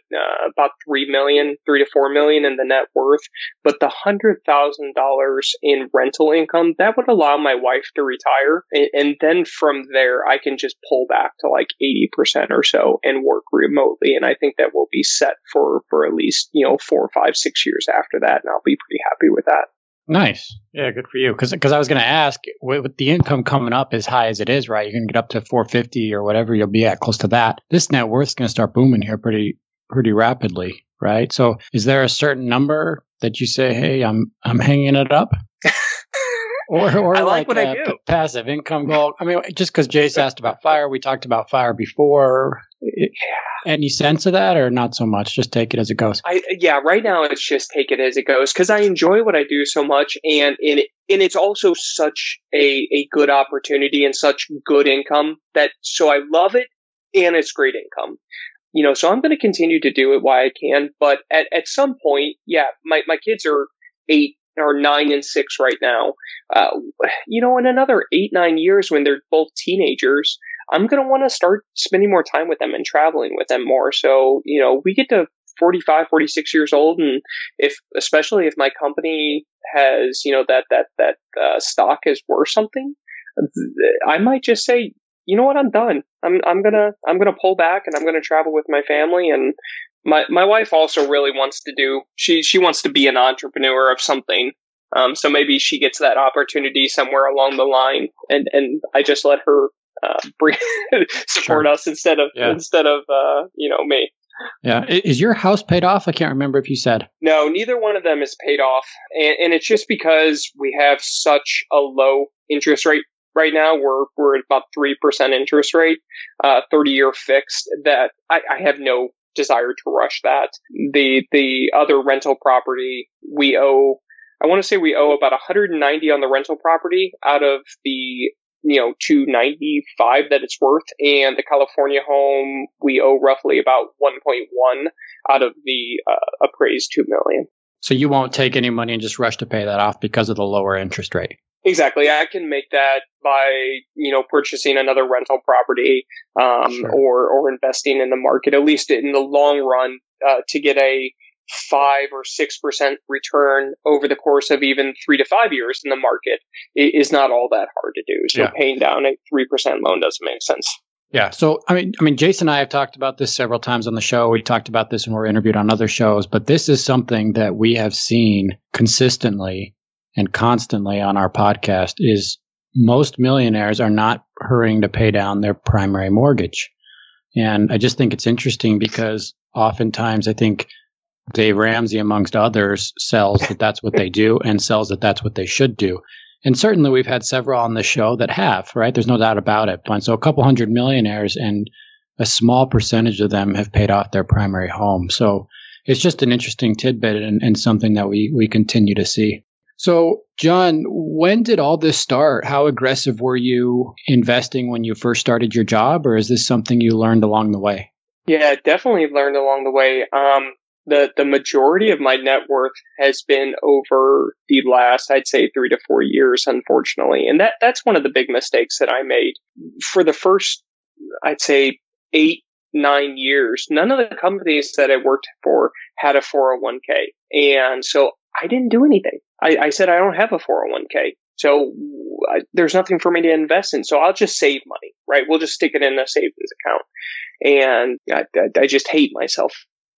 about three million three to 4 million in the net worth. But the $100,000 in rental income, that would allow my wife to retire. And, and then from there, I can just pull back to like 80% or so and work remotely. And I think that will be set for, for at least, you know, four, five, six years after that. And I'll be pretty happy with that. Nice. Yeah, good for you. Because I was going to ask, with the income coming up as high as it is, right? You're going to get up to 450 or whatever you'll be at, close to that. This net worth is going to start booming here pretty pretty rapidly, right? So, is there a certain number that you say, "Hey, I'm I'm hanging it up"? Or or I like, like what I uh, do. passive income goal. I mean, just because Jace asked about fire, we talked about fire before. It, any sense of that, or not so much? Just take it as it goes. I yeah, right now it's just take it as it goes because I enjoy what I do so much, and in and it's also such a a good opportunity and such good income that so I love it, and it's great income. You know, so I'm going to continue to do it while I can, but at at some point, yeah, my my kids are eight or nine and six right now. Uh, you know, in another eight nine years when they're both teenagers I'm going to want to start spending more time with them and traveling with them more. So, you know, we get to 45, 46 years old. And if, especially if my company has, you know, that, that, that uh, stock is worth something, I might just say, you know what, I'm done. I'm I'm gonna I'm gonna pull back and I'm gonna travel with my family and my my wife also really wants to do she she wants to be an entrepreneur of something. Um, so maybe she gets that opportunity somewhere along the line, and and I just let her uh, bring support sure. us instead of yeah. instead of uh, you know me. Yeah. Is your house paid off? I can't remember if you said. No, neither one of them is paid off. And, and it's just because we have such a low interest rate right now. We're, we're at about 3% interest rate, uh, 30 year fixed that I, I have no desire to rush that. The, the other rental property we owe I want to say we owe about 190 on the rental property out of the you know 295 that it's worth. And the california home we owe roughly about 1.1 out of the uh, appraised 2 million. So you won't take any money and just rush to pay that off because of the lower interest rate exactly i can make that by you know purchasing another rental property um, sure. or or investing in the market at least in the long run uh, to get a five or six percent return over the course of even three to five years in the market is not all that hard to do. So yeah. paying down a three percent loan doesn't make sense. Yeah. So I mean, I mean, Jason and I have talked about this several times on the show. We talked about this when we are interviewed on other shows, but this is something that we have seen consistently and constantly on our podcast. Is most millionaires are not hurrying to pay down their primary mortgage. And I just think it's interesting because oftentimes I think Dave Ramsey, amongst others, sells that that's what they do and sells that that's what they should do. And certainly we've had several on the show that have, right? There's no doubt about it. But so a couple hundred millionaires and a small percentage of them have paid off their primary home. So it's just an interesting tidbit and, and something that we, we continue to see. So, John, when did all this start? How aggressive were you investing when you first started your job, or is this something you learned along the way? Yeah, definitely learned along the way. Um, the the majority of my net worth has been over the last I'd say 3 to 4 years unfortunately and that that's one of the big mistakes that I made for the first I'd say 8 9 years none of the companies that I worked for had a 401k and so I didn't do anything I, I said I don't have a 401k so I, there's nothing for me to invest in so I'll just save money right we'll just stick it in a savings account and I, I, just hate myself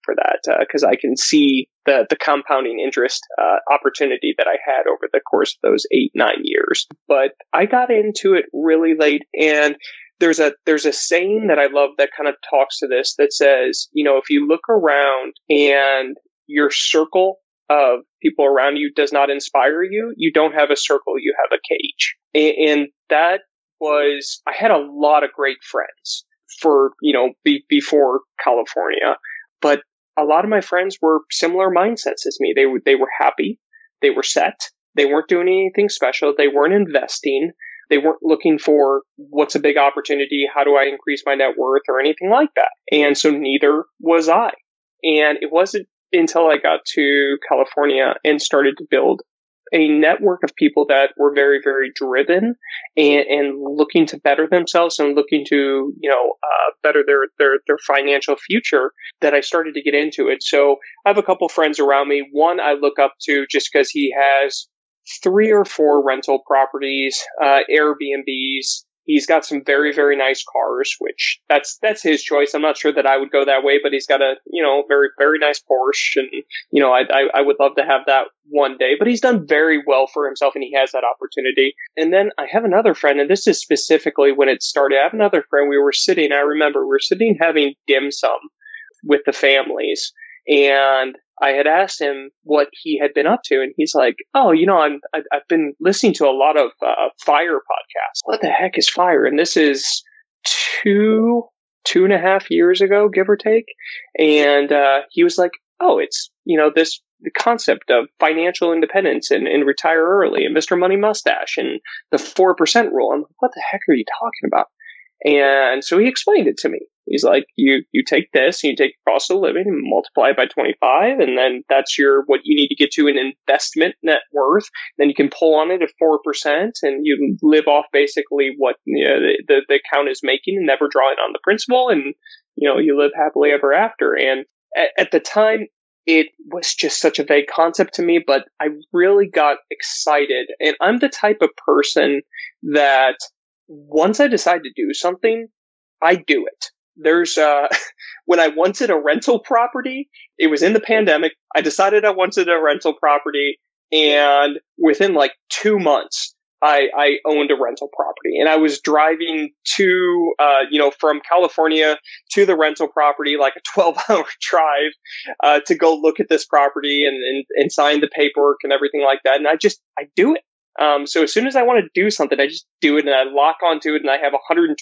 for that because uh, I can see the the compounding interest uh, opportunity that I had over the course of those eight nine years. But I got into it really late, and there's a there's a saying that I love that kind of talks to this that says, you know, if you look around and your circle of people around you does not inspire you, you don't have a circle, you have a cage. And, that was, I had a lot of great friends for, you know, be, before California, but a lot of my friends were similar mindsets as me. They were, they were happy, they were set, they weren't doing anything special, they weren't investing, they weren't looking for what's a big opportunity, how do I increase my net worth or anything like that. And so neither was I. And it wasn't until I got to California and started to build a network of people that were very, very driven and, and looking to better themselves and looking to, you know, uh, better their, their, their financial future that I started to get into it. So I have a couple friends around me. One I look up to just because he has three or four rental properties, uh, Airbnbs, He's got some very, very nice cars, which that's, that's his choice. I'm not sure that I would go that way, but he's got a, you know, very, very nice Porsche. And, you know, I, I, I would love to have that one day, but he's done very well for himself and he has that opportunity. And then I have another friend, and this is specifically when it started. I have another friend. We were sitting, I remember we were sitting having dim sum with the families and I had asked him what he had been up to, and he's like, "Oh, you know, I'm I, have been listening to a lot of uh, fire podcasts. What the heck is fire?" And this is two two and a half years ago, give or take. And uh, he was like, "Oh, it's you know this the concept of financial independence and, and retire early, and Mr. Money Mustache, and the four percent rule." I'm like, "What the heck are you talking about?" And so he explained it to me. He's like, you, you take this and you take cost of living and multiply it by 25. And then that's your, what you need to get to an investment net worth. Then you can pull on it at 4% and you live off basically what you know, the, the, the account is making and never drawing on the principal. And, you know, you live happily ever after. And at, at the time, it was just such a vague concept to me, but I really got excited. And I'm the type of person that once I decide to do something, I do it. There's, uh, when I wanted a rental property, it was in the pandemic. I decided I wanted a rental property and within like two months, I, I owned a rental property and I was driving to, uh, you know, from California to the rental property, like a 12 hour drive, uh, to go look at this property and, and, and sign the paperwork and everything like that. And I just, I do it. Um, so as soon as I want to do something, I just do it and I lock onto it and I have 120%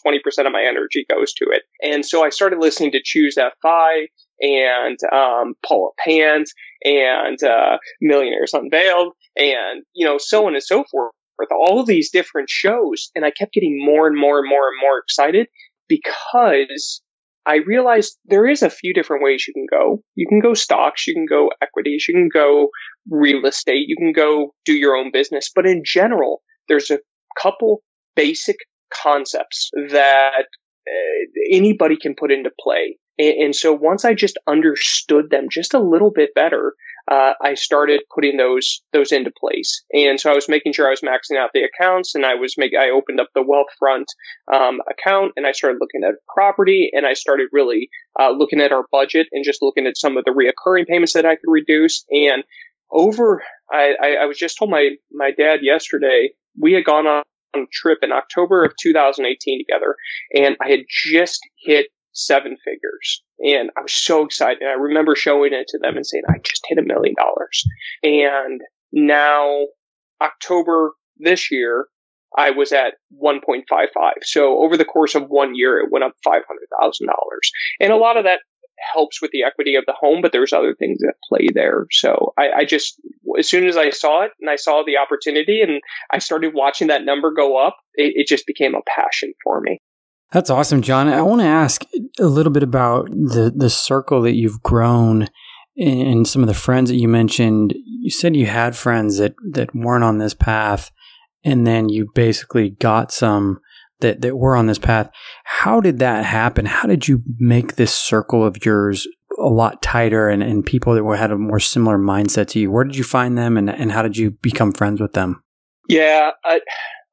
of my energy goes to it. And so I started listening to ChooseFI and, um, Paula Pant and, uh, Millionaires Unveiled and, you know, so on and so forth with all of these different shows. And I kept getting more and more and more and more excited because I realized there is a few different ways you can go. You can go stocks, you can go equities, you can go real estate, you can go do your own business. But in general, there's a couple basic concepts that uh, anybody can put into play. And, and so once I just understood them just a little bit better, uh, I started putting those those into place. And so I was making sure I was maxing out the accounts, and I was making I opened up the Wealthfront um, account, and I started looking at property, and I started really uh, looking at our budget and just looking at some of the reoccurring payments that I could reduce. And over, I, I, I was just told my my dad yesterday we had gone on a trip in October of 2018 together, and I had just hit seven figures. And I was so excited. I remember showing it to them and saying, I just hit a million dollars. And now October this year, I was at 1.55. So over the course of one year, it went up $500,000. And a lot of that helps with the equity of the home, but there's other things that play there. So I, I, just, as soon as I saw it and I saw the opportunity and I started watching that number go up, it, it just became a passion for me. That's awesome, John. I want to ask a little bit about the the circle that you've grown and some of the friends that you mentioned. You said you had friends that that weren't on this path, and then you basically got some that that were on this path. How did that happen? How did you make this circle of yours a lot tighter and, and people that were, had a more similar mindset to you? Where did you find them, and and how did you become friends with them? Yeah, I,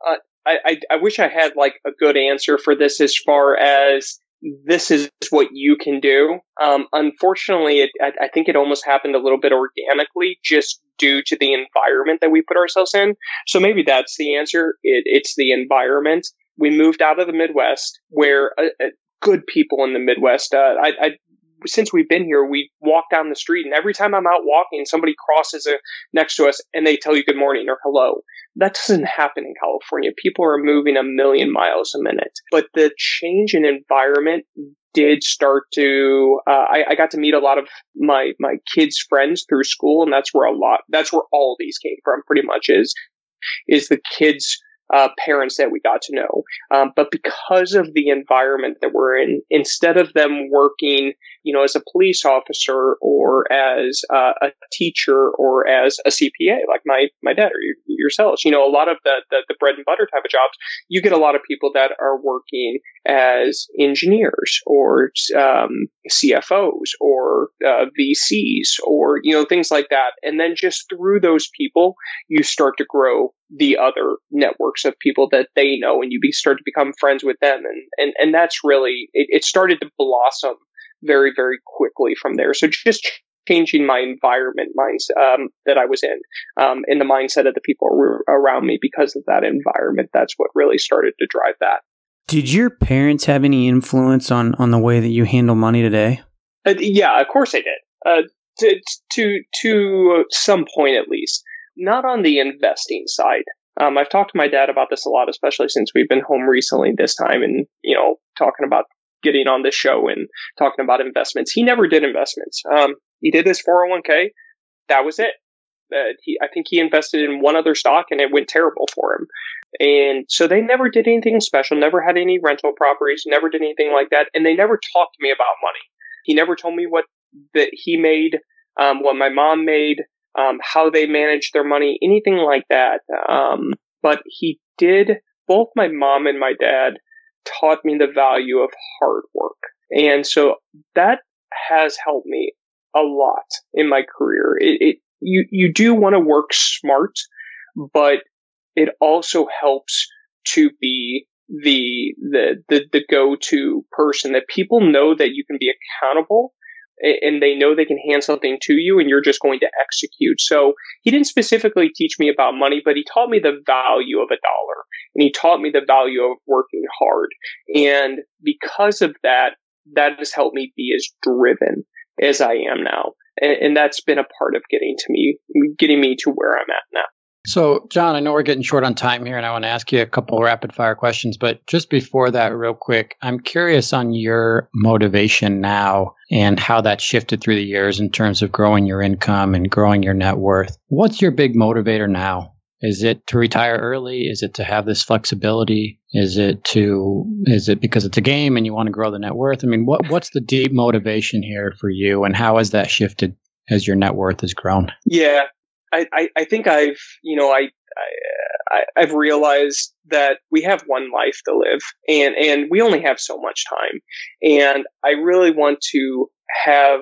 I, I, I wish I had like a good answer for this as far as this is what you can do. Um, unfortunately, it, I, I, think it almost happened a little bit organically just due to the environment that we put ourselves in. So maybe that's the answer. It, it's the environment. We moved out of the Midwest where uh, uh, good people in the Midwest. Uh, I, I, since we've been here, we walk down the street, and every time I'm out walking, somebody crosses a, next to us and they tell you good morning or hello. That doesn't happen in California. People are moving a million miles a minute. But the change in environment did start to uh, I, I, got to meet a lot of my my kids friends through school and that's where a lot that's where all these came from pretty much is is the kids uh, parents that we got to know. Um, but because of the environment that we're in, instead of them working, you know, as a police officer or as uh, a teacher or as a CPA, like my my dad or yourselves, you know, a lot of the, the, the bread and butter type of jobs, you get a lot of people that are working as engineers or um, CFOs or uh, VCs or you know things like that, and then just through those people, you start to grow the other networks of people that they know and you be, start to become friends with them. And and, and that's really it, it started to blossom very very quickly from there. So just changing my environment minds um, that I was in um, in the mindset of the people around me because of that environment that's what really started to drive that. Did your parents have any influence on on the way that you handle money today? Uh, yeah of course they did. Uh, to to to some point at least not on the investing side. Um, I've talked to my dad about this a lot, especially since we've been home recently this time and, you know, talking about getting on this show and talking about investments. He never did investments. Um, he did his 401k. That was it. Uh, he, I think he invested in one other stock and it went terrible for him. And so they never did anything special, never had any rental properties, never did anything like that. And they never talked to me about money. He never told me what that he made, um, what my mom made, um, how they manage their money, anything like that. Um, but he did, both my mom and my dad taught me the value of hard work. And so that has helped me a lot in my career. It, it you, you do want to work smart, but it also helps to be the the the, the go to person that people know that you can be accountable and they know they can hand something to you and you're just going to execute. So he didn't specifically teach me about money, but he taught me the value of a dollar and he taught me the value of working hard. And because of that, that has helped me be as driven as I am now. And, and that's been a part of getting to me, getting me to where I'm at now. So, John, I know we're getting short on time here, and I want to ask you a couple rapid fire questions. But just before that, real quick, I'm curious on your motivation now and how that shifted through the years in terms of growing your income and growing your net worth. What's your big motivator now? Is it to retire early? Is it to have this flexibility? Is it to is it because it's a game and you want to grow the net worth? I mean, what what's the deep motivation here for you, and how has that shifted as your net worth has grown? Yeah, I, I, think I've, you know, I, I, I've realized that we have one life to live and, and we only have so much time. And I really want to have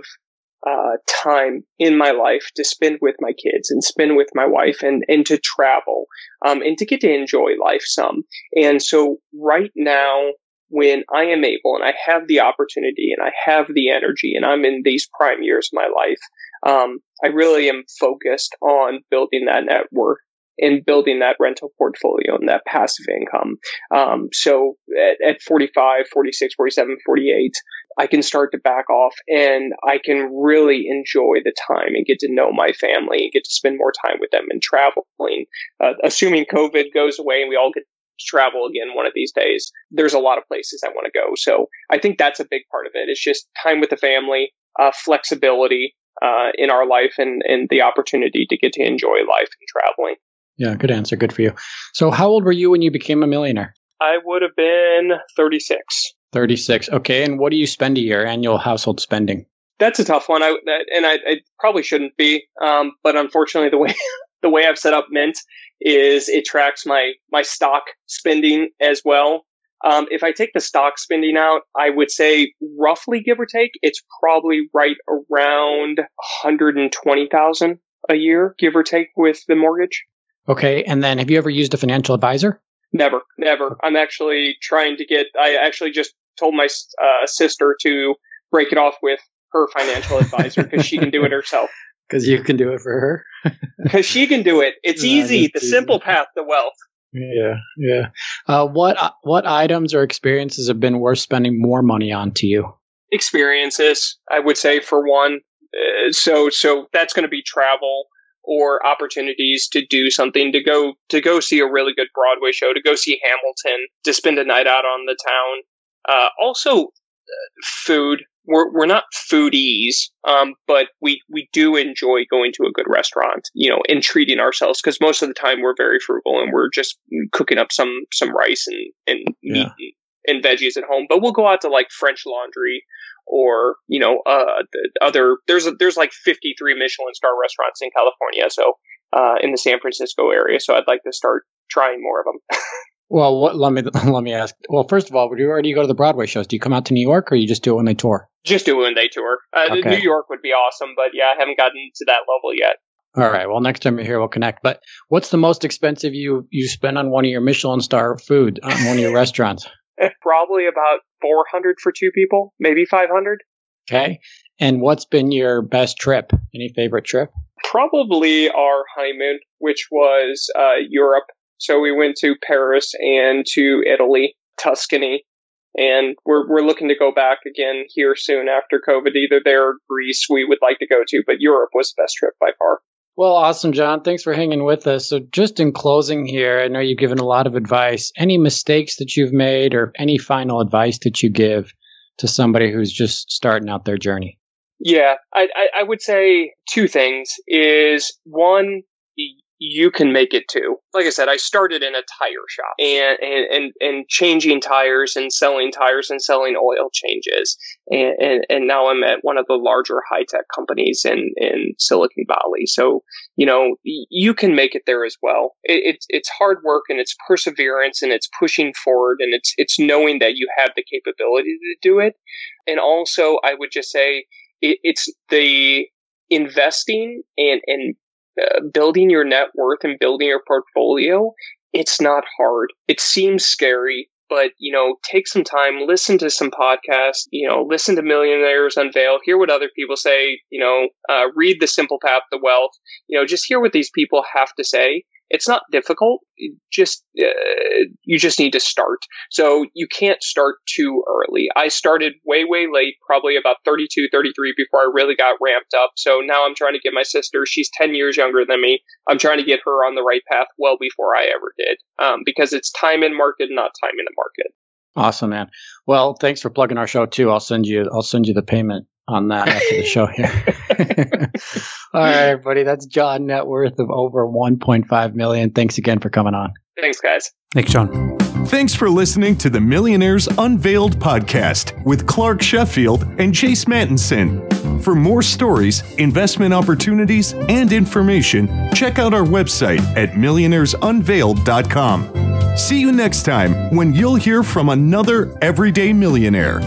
uh, time in my life to spend with my kids and spend with my wife and, and to travel um, and to get to enjoy life some. And so right now, when I am able and I have the opportunity and I have the energy and I'm in these prime years of my life, um, I really am focused on building that network and building that rental portfolio and that passive income. Um, so at, at 45, 46, 47, 48, I can start to back off and I can really enjoy the time and get to know my family and get to spend more time with them and traveling. Uh, assuming COVID goes away and we all get to travel again one of these days, there's a lot of places I want to go. So I think that's a big part of it. It's just time with the family, uh, flexibility, uh, in our life and, and the opportunity to get to enjoy life and traveling. Yeah, good answer. Good for you. So, how old were you when you became a millionaire? I would have been 36. 36. Okay. And what do you spend a year, annual household spending? That's a tough one. I, and I, I probably shouldn't be. Um, but unfortunately, the way, the way I've set up Mint is it tracks my, my stock spending as well. Um, if I take the stock spending out, I would say roughly give or take, it's probably right around 120,000 a year, give or take with the mortgage. Okay. And then have you ever used a financial advisor? Never, never. I'm actually trying to get, I actually just told my uh, sister to break it off with her financial advisor because she can do it herself. Because you can do it for her. Because she can do it. It's easy. The easy. simple path to wealth. Yeah, yeah. Uh, what uh, what items or experiences have been worth spending more money on to you? Experiences, I would say, for one. Uh, so so that's going to be travel or opportunities to do something to go to go see a really good Broadway show, to go see Hamilton, to spend a night out on the town. Uh, also, food we're we're not foodies, um, but we we do enjoy going to a good restaurant, you know, and treating ourselves because most of the time we're very frugal and we're just cooking up some some rice and and yeah. meat and, and veggies at home. But we'll go out to like French Laundry or you know uh, other there's a, there's like 53 Michelin star restaurants in California, so uh, in the San Francisco area. So I'd like to start trying more of them. Well, what, let me let me ask. Well, first of all, where do you go to the Broadway shows? Do you come out to New York, or you just do it when they tour? Just do it when they tour. Uh, okay. New York would be awesome, but yeah, I haven't gotten to that level yet. All right. Well, next time you're here, we'll connect. But what's the most expensive you you spend on one of your Michelin star food on one of your restaurants? Probably about four hundred for two people, maybe five hundred. Okay. And what's been your best trip? Any favorite trip? Probably our honeymoon, which was uh, Europe so we went to Paris and to Italy, Tuscany, and we're we're looking to go back again here soon after COVID. Either there or Greece, we would like to go to, but Europe was the best trip by far. Well, awesome, John. Thanks for hanging with us. So, just in closing here, I know you've given a lot of advice. Any mistakes that you've made, or any final advice that you give to somebody who's just starting out their journey? Yeah, I, I, I would say two things. Is one, you can make it too. Like I said, I started in a tire shop and, and, and, and changing tires and selling tires and selling oil changes. And, and, and now I'm at one of the larger high tech companies in, in Silicon Valley. So, you know, you can make it there as well. It, it's, it's hard work and it's perseverance and it's pushing forward and it's, it's knowing that you have the capability to do it. And also I would just say it, it's the investing and, and uh, building your net worth and building your portfolio, it's not hard. It seems scary, but you know, take some time, listen to some podcasts, you know, listen to Millionaires Unveil, hear what other people say, you know, uh, read The Simple Path to Wealth, you know, just hear what these people have to say it's not difficult. just uh, you just need to start. So you can't start too early. I started way way late, probably about 32, 33 before I really got ramped up. So now I'm trying to get my sister. She's 10 years younger than me. I'm trying to get her on the right path well before I ever did. Um, because it's time in market, not time in the market. Awesome, man. Well, thanks for plugging our show too. I'll send you I'll send you the payment on that after the show here. All right, everybody. That's John net worth of over 1.5 million. Thanks again for coming on. Thanks, guys. Thanks, John. Thanks for listening to the Millionaires Unveiled podcast with Clark Sheffield and Jace Mattinson. For more stories, investment opportunities, and information, check out our website at millionairesunveiled.com. See you next time when you'll hear from another everyday millionaire.